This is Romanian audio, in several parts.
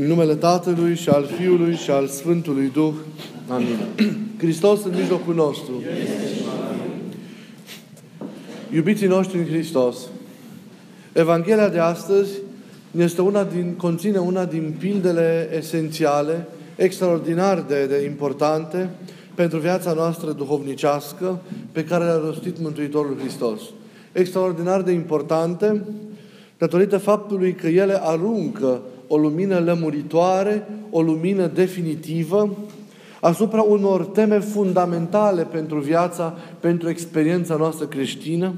În numele Tatălui și al Fiului și al Sfântului Duh. Amin. Hristos în mijlocul nostru. Iubiții noștri în Hristos, Evanghelia de astăzi este una din, conține una din pildele esențiale, extraordinar de, de importante pentru viața noastră duhovnicească pe care le-a rostit Mântuitorul Hristos. Extraordinar de importante datorită faptului că ele aruncă o lumină lămuritoare, o lumină definitivă asupra unor teme fundamentale pentru viața, pentru experiența noastră creștină,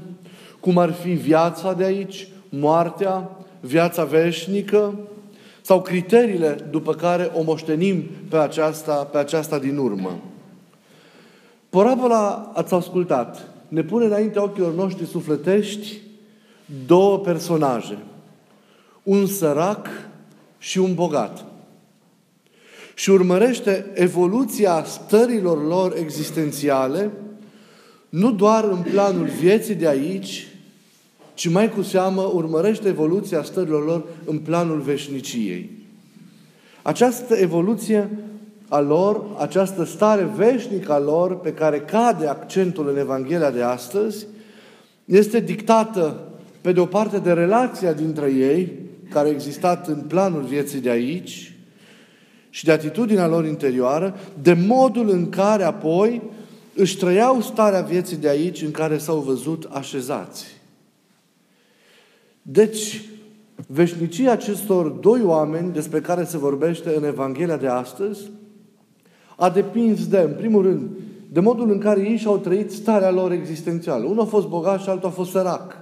cum ar fi viața de aici, moartea, viața veșnică sau criteriile după care o moștenim pe aceasta, pe aceasta din urmă. Parabola ați ascultat. Ne pune înainte ochilor noștri sufletești două personaje. Un sărac și un bogat. Și urmărește evoluția stărilor lor existențiale, nu doar în planul vieții de aici, ci mai cu seamă urmărește evoluția stărilor lor în planul veșniciei. Această evoluție a lor, această stare veșnică a lor, pe care cade accentul în Evanghelia de astăzi, este dictată, pe de o parte, de relația dintre ei, care a existat în planul vieții de aici, și de atitudinea lor interioară, de modul în care apoi își trăiau starea vieții de aici în care s-au văzut așezați. Deci, veșnicia acestor doi oameni despre care se vorbește în Evanghelia de astăzi a depins de, în primul rând, de modul în care ei și-au trăit starea lor existențială. Unul a fost bogat și altul a fost sărac.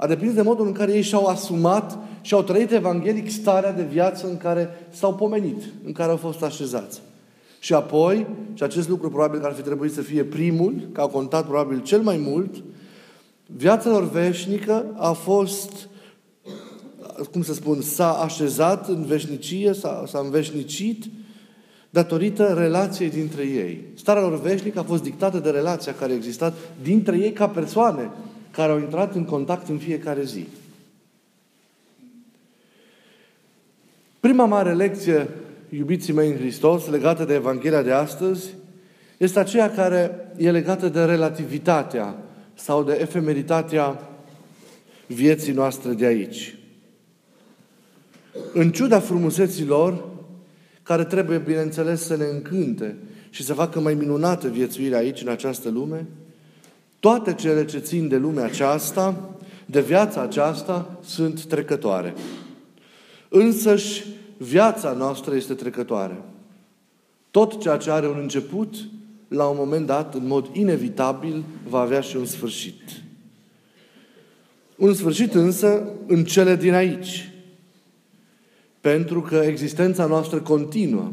A depins de modul în care ei și-au asumat și au trăit evanghelic starea de viață în care s-au pomenit, în care au fost așezați. Și apoi, și acest lucru probabil că ar fi trebuit să fie primul, că a contat probabil cel mai mult, viața lor veșnică a fost, cum să spun, s-a așezat în veșnicie, s-a, s-a înveșnicit datorită relației dintre ei. Starea lor veșnică a fost dictată de relația care a existat dintre ei ca persoane care au intrat în contact în fiecare zi. Prima mare lecție, iubiții mei în Hristos, legată de Evanghelia de astăzi, este aceea care e legată de relativitatea sau de efemeritatea vieții noastre de aici. În ciuda frumuseților, care trebuie, bineînțeles, să ne încânte și să facă mai minunată viețuirea aici, în această lume, toate cele ce țin de lumea aceasta, de viața aceasta, sunt trecătoare. Însăși viața noastră este trecătoare. Tot ceea ce are un început, la un moment dat, în mod inevitabil, va avea și un sfârșit. Un sfârșit însă în cele din aici. Pentru că existența noastră continuă,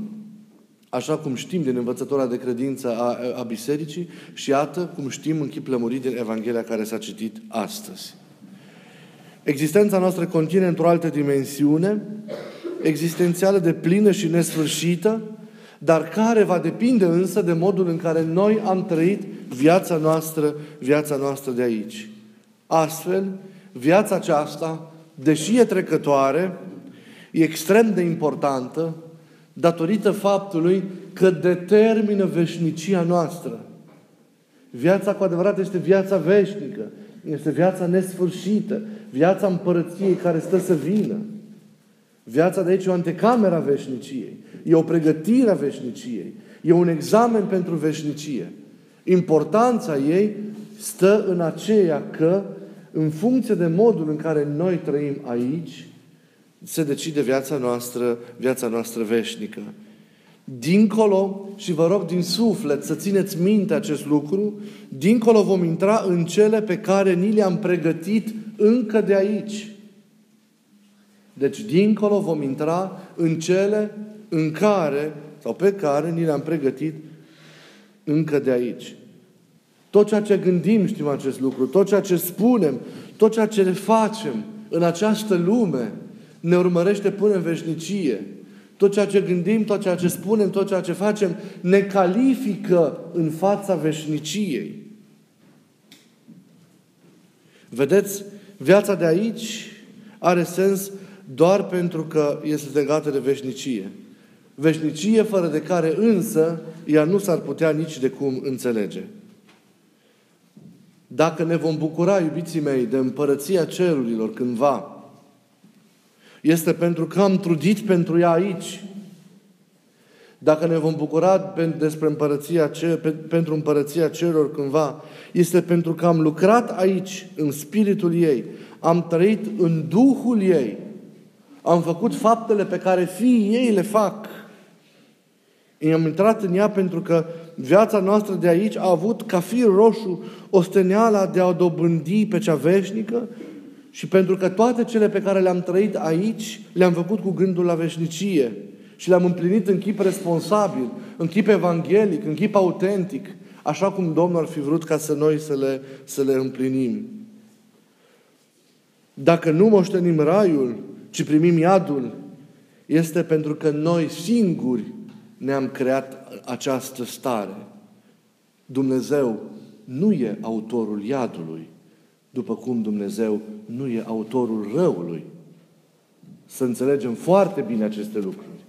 așa cum știm din învățătura de credință a, a Bisericii și iată cum știm în chip lămurit din Evanghelia care s-a citit astăzi. Existența noastră conține într-o altă dimensiune, existențială de plină și nesfârșită, dar care va depinde însă de modul în care noi am trăit viața noastră, viața noastră de aici. Astfel, viața aceasta, deși e trecătoare, e extrem de importantă datorită faptului că determină veșnicia noastră. Viața cu adevărat este viața veșnică, este viața nesfârșită, viața împărăției care stă să vină. Viața de aici e o antecamera a veșniciei. E o pregătire a veșniciei. E un examen pentru veșnicie. Importanța ei stă în aceea că, în funcție de modul în care noi trăim aici, se decide viața noastră, viața noastră veșnică. Dincolo, și vă rog din suflet să țineți minte acest lucru, dincolo vom intra în cele pe care ni le-am pregătit încă de aici. Deci, dincolo vom intra în cele în care, sau pe care ni le-am pregătit încă de aici. Tot ceea ce gândim știm acest lucru, tot ceea ce spunem, tot ceea ce le facem în această lume ne urmărește până în veșnicie. Tot ceea ce gândim, tot ceea ce spunem, tot ceea ce facem ne califică în fața veșniciei. Vedeți, viața de aici are sens doar pentru că este legată de veșnicie. Veșnicie fără de care însă ea nu s-ar putea nici de cum înțelege. Dacă ne vom bucura, iubiții mei, de împărăția cerurilor cândva, este pentru că am trudit pentru ea aici. Dacă ne vom bucura despre împărăția pentru împărăția cerurilor cândva, este pentru că am lucrat aici, în spiritul ei, am trăit în Duhul ei, am făcut faptele pe care fiii ei le fac. Am intrat în ea pentru că viața noastră de aici a avut ca fir roșu osteneala de a o dobândi pe cea veșnică și pentru că toate cele pe care le-am trăit aici le-am făcut cu gândul la veșnicie și le-am împlinit în chip responsabil, în chip evanghelic, în chip autentic, așa cum Domnul ar fi vrut ca să noi să le, să le împlinim. Dacă nu moștenim raiul, ci primim iadul, este pentru că noi singuri ne-am creat această stare. Dumnezeu nu e autorul iadului, după cum Dumnezeu nu e autorul răului. Să înțelegem foarte bine aceste lucruri.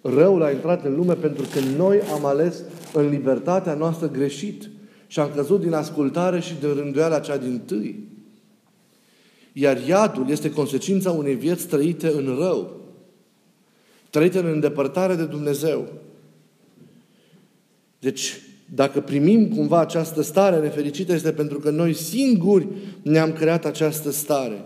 Răul a intrat în lume pentru că noi am ales în libertatea noastră greșit și am căzut din ascultare și de rânduiala cea din tâi. Iar iadul este consecința unei vieți trăite în rău, trăite în îndepărtare de Dumnezeu. Deci, dacă primim cumva această stare nefericită, este pentru că noi singuri ne-am creat această stare.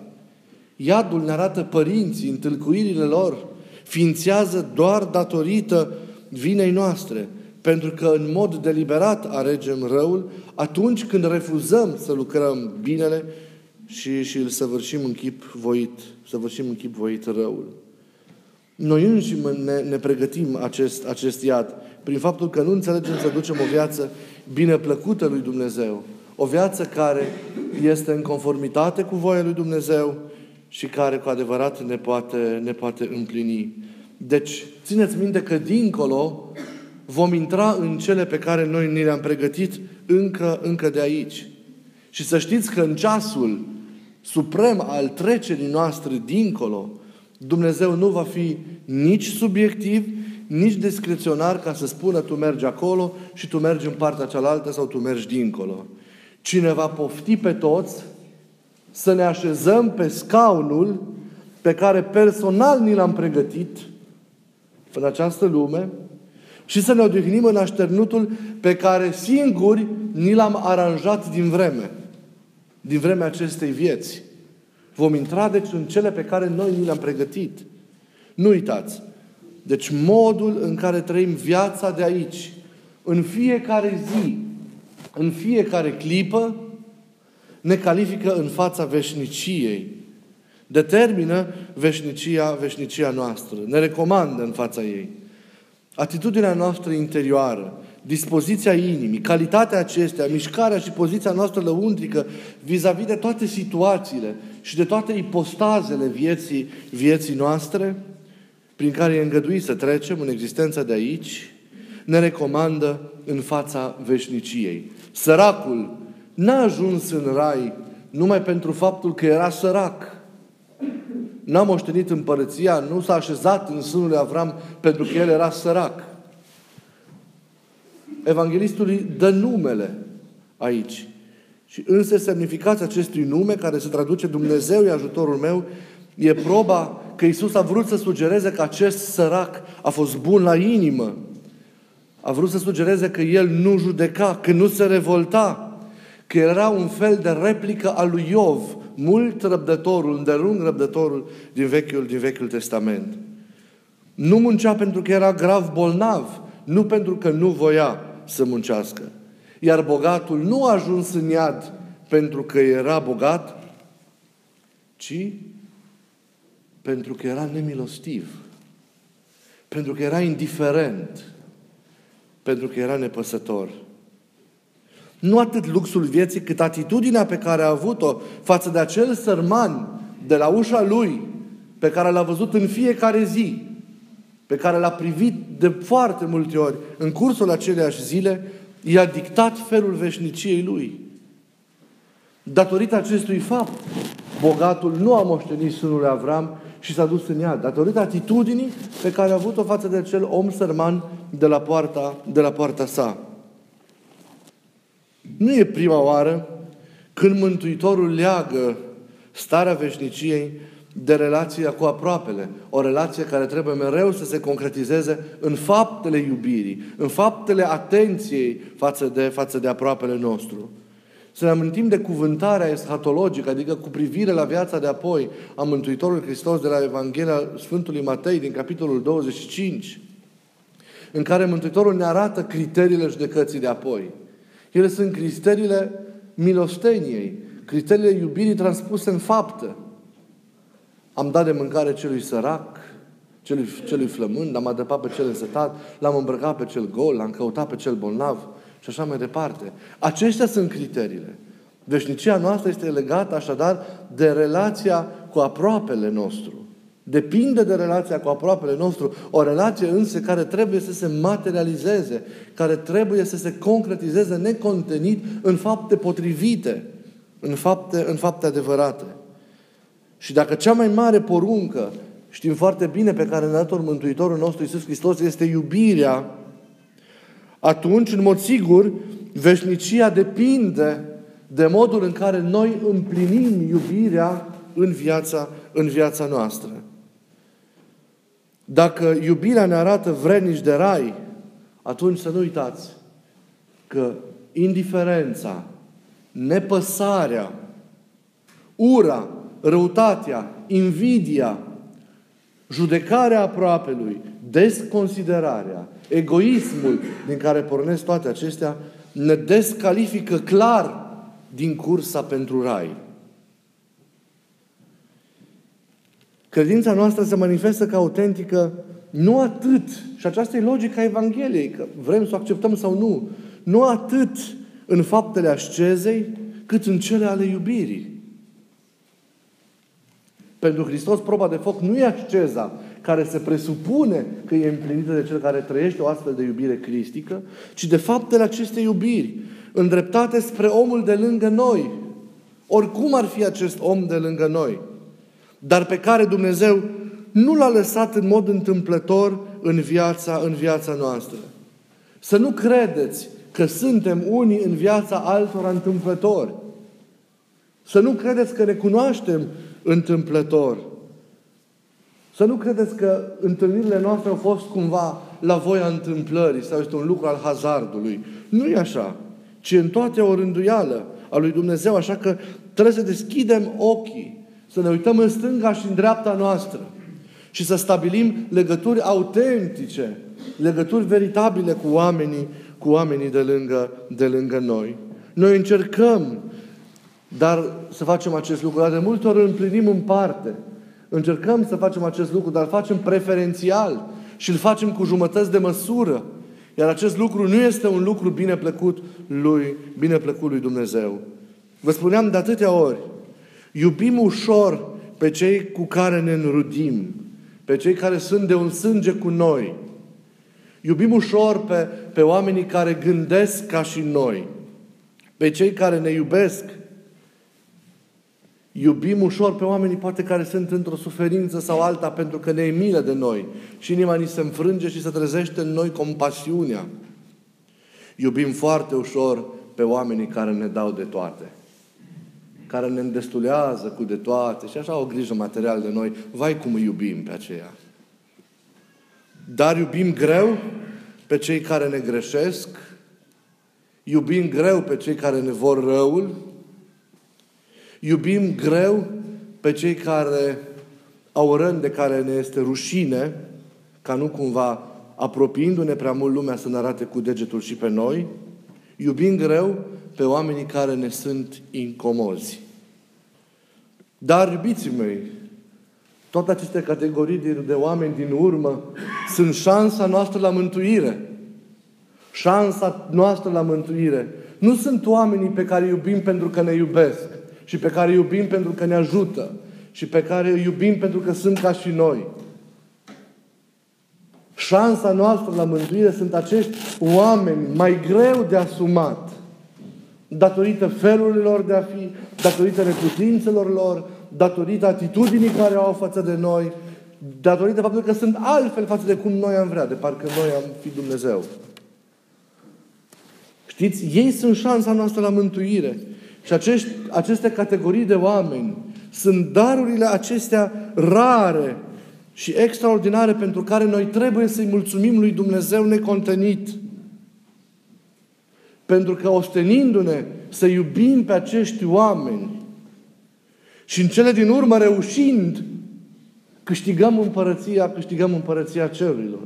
Iadul ne arată părinții, întâlcuirile lor, ființează doar datorită vinei noastre. Pentru că în mod deliberat aregem răul atunci când refuzăm să lucrăm binele și, și îl săvârșim în chip voit, săvârșim în chip voit răul. Noi înșim ne, ne pregătim acest, acest iad prin faptul că nu înțelegem să ducem o viață bine plăcută lui Dumnezeu. O viață care este în conformitate cu voia lui Dumnezeu și care cu adevărat ne poate, ne poate împlini. Deci, țineți minte că dincolo vom intra în cele pe care noi ni le-am pregătit încă, încă de aici. Și să știți că în ceasul suprem al trecerii noastre dincolo, Dumnezeu nu va fi nici subiectiv, nici discreționar ca să spună tu mergi acolo și tu mergi în partea cealaltă sau tu mergi dincolo. Cine va pofti pe toți să ne așezăm pe scaunul pe care personal ni l-am pregătit în această lume și să ne odihnim în așternutul pe care singuri ni l-am aranjat din vreme. Din vremea acestei vieți. Vom intra, deci, în cele pe care noi ni le-am pregătit. Nu uitați. Deci, modul în care trăim viața de aici, în fiecare zi, în fiecare clipă, ne califică în fața veșniciei. Determină veșnicia, veșnicia noastră. Ne recomandă în fața ei. Atitudinea noastră interioară, dispoziția inimii, calitatea acestea, mișcarea și poziția noastră lăuntrică vis-a-vis de toate situațiile și de toate ipostazele vieții, vieții noastre, prin care e îngăduit să trecem în existența de aici, ne recomandă în fața veșniciei. Săracul n-a ajuns în rai numai pentru faptul că era sărac. N-a moștenit împărăția, nu s-a așezat în sânul lui Avram pentru că el era sărac. Evanghelistului dă numele aici. Și însă semnificația acestui nume, care se traduce Dumnezeu e ajutorul meu, e proba că Isus a vrut să sugereze că acest sărac a fost bun la inimă. A vrut să sugereze că el nu judeca, că nu se revolta, că era un fel de replică a lui Iov, mult răbdătorul, îndelung răbdătorul din Vechiul, din Vechiul Testament. Nu muncea pentru că era grav bolnav, nu pentru că nu voia să muncească. Iar bogatul nu a ajuns în iad pentru că era bogat, ci pentru că era nemilostiv, pentru că era indiferent, pentru că era nepăsător. Nu atât luxul vieții, cât atitudinea pe care a avut-o față de acel sărman de la ușa lui, pe care l-a văzut în fiecare zi, pe care l-a privit de foarte multe ori în cursul aceleiași zile, i-a dictat felul veșniciei lui. Datorită acestui fapt, bogatul nu a moștenit sânul lui Avram și s-a dus în iad, datorită atitudinii pe care a avut-o față de cel om sărman de la poarta, de la poarta sa. Nu e prima oară când Mântuitorul leagă starea veșniciei de relația cu aproapele. O relație care trebuie mereu să se concretizeze în faptele iubirii, în faptele atenției față de, față de aproapele nostru. Să ne amintim de cuvântarea eschatologică, adică cu privire la viața de apoi a Mântuitorului Hristos de la Evanghelia Sfântului Matei din capitolul 25, în care Mântuitorul ne arată criteriile judecății de apoi. Ele sunt criteriile milosteniei, criteriile iubirii transpuse în faptă. Am dat de mâncare celui sărac, celui, celui flămând, am adăpat pe cel însetat, l-am îmbrăcat pe cel gol, l-am căutat pe cel bolnav și așa mai departe. Aceștia sunt criteriile. Veșnicia noastră este legată așadar de relația cu aproapele nostru. Depinde de relația cu aproapele nostru, o relație însă care trebuie să se materializeze, care trebuie să se concretizeze necontenit în fapte potrivite, în fapte, în fapte adevărate. Și dacă cea mai mare poruncă, știm foarte bine, pe care ne-a dat Mântuitorul nostru Iisus Hristos, este iubirea, atunci, în mod sigur, veșnicia depinde de modul în care noi împlinim iubirea în viața, în viața noastră. Dacă iubirea ne arată vrenici de rai, atunci să nu uitați că indiferența, nepăsarea, ura, răutatea, invidia, judecarea aproapelui, desconsiderarea, egoismul din care pornesc toate acestea, ne descalifică clar din cursa pentru rai. Credința noastră se manifestă ca autentică nu atât, și aceasta e logica Evangheliei, că vrem să o acceptăm sau nu, nu atât în faptele ascezei, cât în cele ale iubirii. Pentru Hristos, proba de foc nu e asceza care se presupune că e împlinită de cel care trăiește o astfel de iubire cristică, ci de faptele acestei iubiri, îndreptate spre omul de lângă noi. Oricum ar fi acest om de lângă noi dar pe care Dumnezeu nu l-a lăsat în mod întâmplător în viața, în viața noastră. Să nu credeți că suntem unii în viața altora întâmplători. Să nu credeți că ne cunoaștem întâmplător. Să nu credeți că întâlnirile noastre au fost cumva la voia întâmplării sau este un lucru al hazardului. Nu e așa, ci în toate o rânduială a lui Dumnezeu, așa că trebuie să deschidem ochii să ne uităm în stânga și în dreapta noastră și să stabilim legături autentice, legături veritabile cu oamenii, cu oamenii de lângă, de lângă noi. Noi încercăm, dar să facem acest lucru, dar de multe ori îl împlinim în parte. Încercăm să facem acest lucru, dar îl facem preferențial și îl facem cu jumătăți de măsură. Iar acest lucru nu este un lucru bine plăcut lui, bine plăcut lui Dumnezeu. Vă spuneam de atâtea ori, Iubim ușor pe cei cu care ne înrudim, pe cei care sunt de un sânge cu noi. Iubim ușor pe, pe oamenii care gândesc ca și noi, pe cei care ne iubesc. Iubim ușor pe oamenii poate care sunt într-o suferință sau alta pentru că ne e milă de noi și inima ni se înfrânge și se trezește în noi compasiunea. Iubim foarte ușor pe oamenii care ne dau de toate care ne îndestulează cu de toate și așa au grijă material de noi. Vai cum îi iubim pe aceea. Dar iubim greu pe cei care ne greșesc, iubim greu pe cei care ne vor răul, iubim greu pe cei care au rând de care ne este rușine, ca nu cumva apropiindu-ne prea mult lumea să ne arate cu degetul și pe noi, iubim greu pe oamenii care ne sunt incomozi. Dar, iubiții mei, toate aceste categorii de, de oameni din urmă sunt șansa noastră la mântuire. Șansa noastră la mântuire. Nu sunt oamenii pe care iubim pentru că ne iubesc și pe care iubim pentru că ne ajută și pe care iubim pentru că sunt ca și noi. Șansa noastră la mântuire sunt acești oameni mai greu de asumat datorită felurilor de a fi, datorită neputințelor lor, datorită atitudinii care au față de noi, datorită faptului că sunt altfel față de cum noi am vrea, de parcă noi am fi Dumnezeu. Știți, ei sunt șansa noastră la mântuire. Și acești, aceste categorii de oameni sunt darurile acestea rare și extraordinare pentru care noi trebuie să-i mulțumim lui Dumnezeu necontenit. Pentru că ostenindu-ne să iubim pe acești oameni și în cele din urmă reușind, câștigăm împărăția, câștigăm împărăția cerurilor.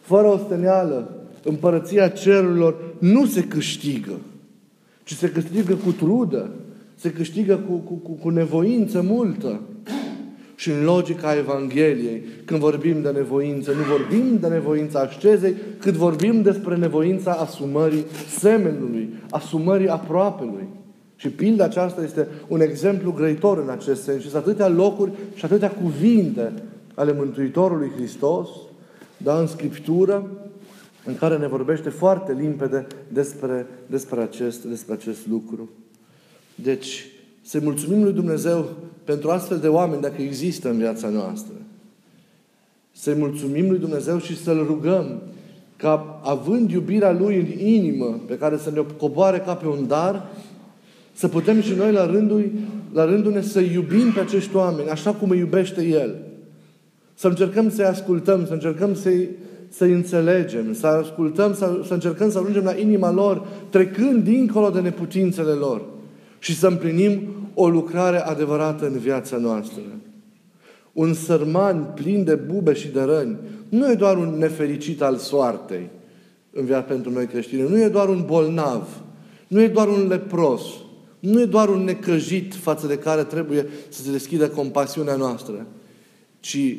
Fără osteneală, împărăția cerurilor nu se câștigă, ci se câștigă cu trudă, se câștigă cu, cu, cu, cu nevoință multă. Și în logica Evangheliei, când vorbim de nevoință, nu vorbim de nevoința ascezei, cât vorbim despre nevoința asumării semenului, asumării aproapelui. Și pilda aceasta este un exemplu grăitor în acest sens. Și sunt atâtea locuri și atâtea cuvinte ale Mântuitorului Hristos, da, în Scriptură, în care ne vorbește foarte limpede despre, despre, acest, despre acest lucru. Deci, să mulțumim lui Dumnezeu pentru astfel de oameni, dacă există în viața noastră. Să-i mulțumim lui Dumnezeu și să-L rugăm ca, având iubirea Lui în inimă, pe care să ne coboare ca pe un dar, să putem și noi la rândul, la rândul ne să iubim pe acești oameni, așa cum îi iubește El. Să încercăm să-i ascultăm, să încercăm să-i, să-i înțelegem, să ascultăm, să, să încercăm să ajungem la inima lor, trecând dincolo de neputințele lor și să împlinim o lucrare adevărată în viața noastră. Un sărman plin de bube și de răni nu e doar un nefericit al soartei în viața pentru noi creștini, nu e doar un bolnav, nu e doar un lepros, nu e doar un necăjit față de care trebuie să se deschidă compasiunea noastră, ci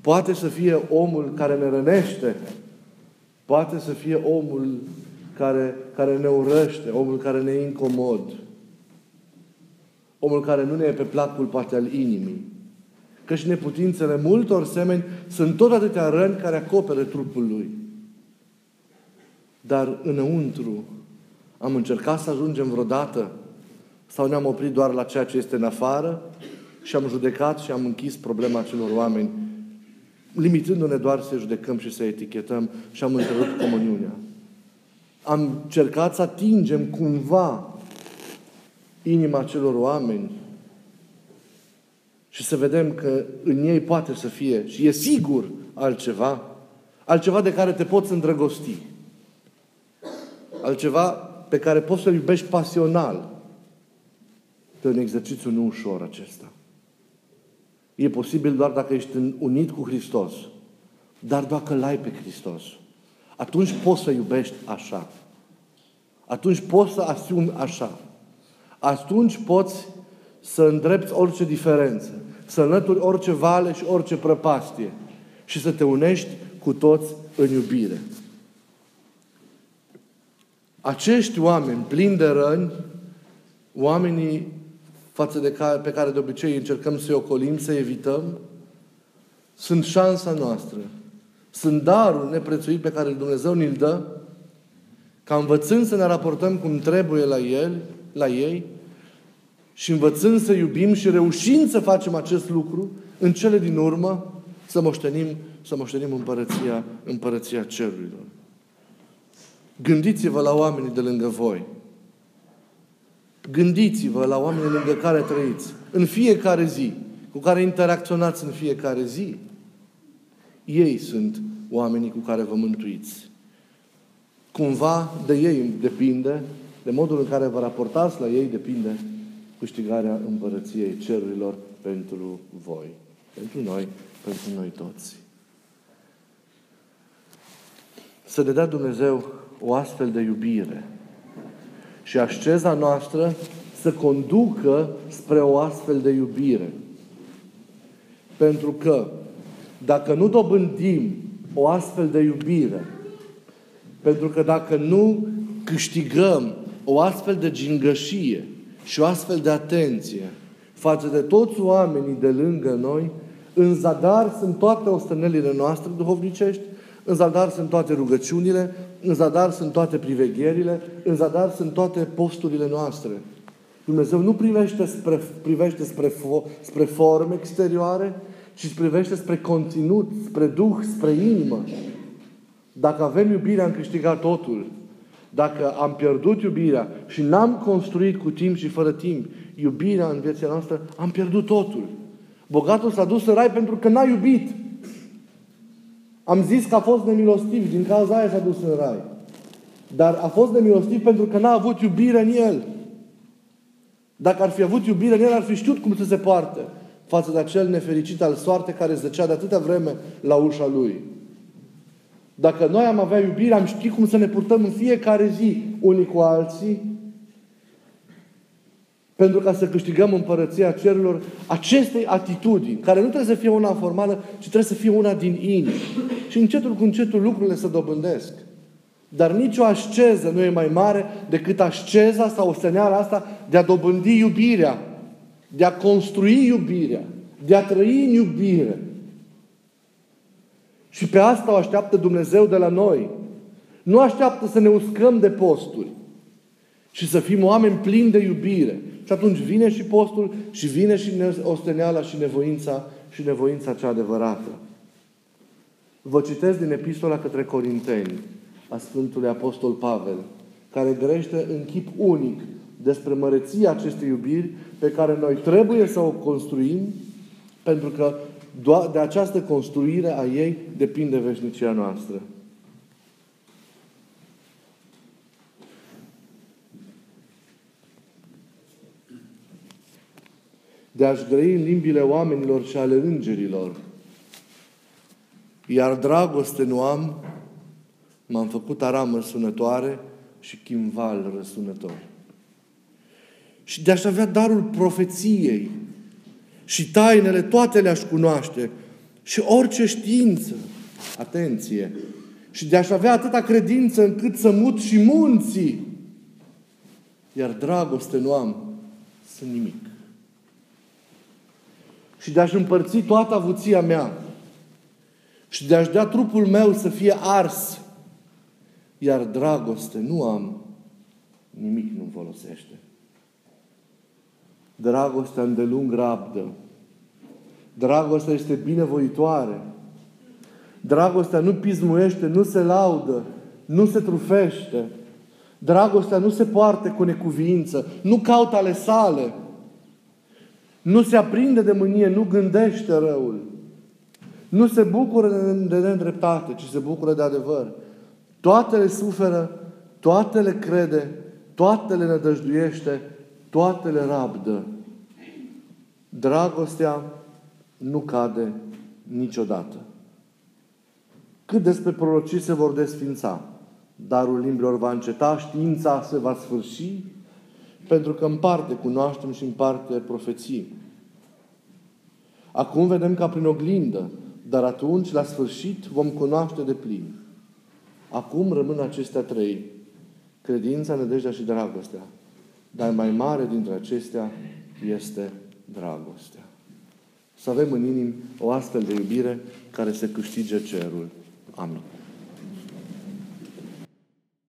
poate să fie omul care ne rănește, poate să fie omul care, care ne urăște, omul care ne incomod, omul care nu ne e pe placul poate al inimii. Că și neputințele multor semeni sunt tot atâtea răni care acoperă trupul lui. Dar înăuntru am încercat să ajungem vreodată sau ne-am oprit doar la ceea ce este în afară și am judecat și am închis problema celor oameni, limitându-ne doar să judecăm și să etichetăm și am întrerupt comuniunea. Am încercat să atingem cumva inima celor oameni și să vedem că în ei poate să fie și e sigur altceva, altceva de care te poți îndrăgosti, altceva pe care poți să-l iubești pasional. Pe un exercițiu nu ușor acesta. E posibil doar dacă ești unit cu Hristos. Dar dacă îl ai pe Hristos, atunci poți să iubești așa. Atunci poți să asumi așa atunci poți să îndrepți orice diferență, să înlături orice vale și orice prăpastie și să te unești cu toți în iubire. Acești oameni plini de răni, oamenii față de care, pe care de obicei încercăm să-i ocolim, să evităm, sunt șansa noastră. Sunt darul neprețuit pe care Dumnezeu ni-l dă, ca învățând să ne raportăm cum trebuie la El, la ei și învățând să iubim și reușind să facem acest lucru, în cele din urmă să moștenim, să moștenim împărăția, împărăția cerurilor. Gândiți-vă la oamenii de lângă voi. Gândiți-vă la oamenii lângă care trăiți. În fiecare zi. Cu care interacționați în fiecare zi. Ei sunt oamenii cu care vă mântuiți. Cumva de ei depinde de modul în care vă raportați la ei depinde câștigarea împărăției cerurilor pentru voi. Pentru noi, pentru noi toți. Să ne dea Dumnezeu o astfel de iubire și asceza noastră să conducă spre o astfel de iubire. Pentru că dacă nu dobândim o astfel de iubire, pentru că dacă nu câștigăm o astfel de gingășie și o astfel de atenție față de toți oamenii de lângă noi, în zadar sunt toate ostănelile noastre duhovnicești, în zadar sunt toate rugăciunile, în zadar sunt toate privegherile, în zadar sunt toate posturile noastre. Dumnezeu nu privește spre, privește spre, spre forme exterioare, ci privește spre conținut, spre Duh, spre inimă. Dacă avem iubirea, am câștigat totul. Dacă am pierdut iubirea și n-am construit cu timp și fără timp iubirea în viața noastră, am pierdut totul. Bogatul s-a dus în rai pentru că n-a iubit. Am zis că a fost nemilostiv, din cauza aia s-a dus în rai. Dar a fost nemilostiv pentru că n-a avut iubire în el. Dacă ar fi avut iubire în el, ar fi știut cum să se poarte față de acel nefericit al soarte care zăcea de atâta vreme la ușa lui. Dacă noi am avea iubire, am ști cum să ne purtăm în fiecare zi unii cu alții, pentru ca să câștigăm împărăția cerurilor acestei atitudini, care nu trebuie să fie una formală, ci trebuie să fie una din inimă. Și încetul cu încetul lucrurile se dobândesc. Dar nicio asceză nu e mai mare decât asceza sau osteneala asta de a dobândi iubirea, de a construi iubirea, de a trăi în iubire. Și pe asta o așteaptă Dumnezeu de la noi. Nu așteaptă să ne uscăm de posturi, ci să fim oameni plini de iubire. Și atunci vine și postul și vine și osteneala și nevoința și nevoința cea adevărată. Vă citesc din epistola către Corinteni a Sfântului Apostol Pavel, care grește în chip unic despre măreția acestei iubiri pe care noi trebuie să o construim, pentru că de această construire a ei depinde veșnicia noastră. de a-și grăi în limbile oamenilor și ale îngerilor. Iar dragoste nu am, m-am făcut aramă sunătoare și chimval răsunător. Și de a avea darul profeției și tainele, toate le-aș cunoaște și orice știință, atenție, și de a avea atâta credință încât să mut și munții, iar dragoste nu am, sunt nimic și de a-și împărți toată avuția mea și de a-și da trupul meu să fie ars, iar dragoste nu am, nimic nu folosește. Dragostea îndelung rabdă. Dragostea este binevoitoare. Dragostea nu pismuiește, nu se laudă, nu se trufește. Dragostea nu se poartă cu necuvință, nu caută ale sale, nu se aprinde de mânie, nu gândește răul. Nu se bucură de nedreptate, ci se bucură de adevăr. Toate le suferă, toate le crede, toate le nădăjduiește, toate le rabdă. Dragostea nu cade niciodată. Cât despre prorocii se vor desfința, darul limbilor va înceta, știința se va sfârși, pentru că în parte cunoaștem și în parte profeții. Acum vedem ca prin oglindă, dar atunci, la sfârșit, vom cunoaște de plin. Acum rămân acestea trei. Credința, nădejdea și dragostea. Dar mai mare dintre acestea este dragostea. Să avem în inim o astfel de iubire care să câștige cerul. Amin.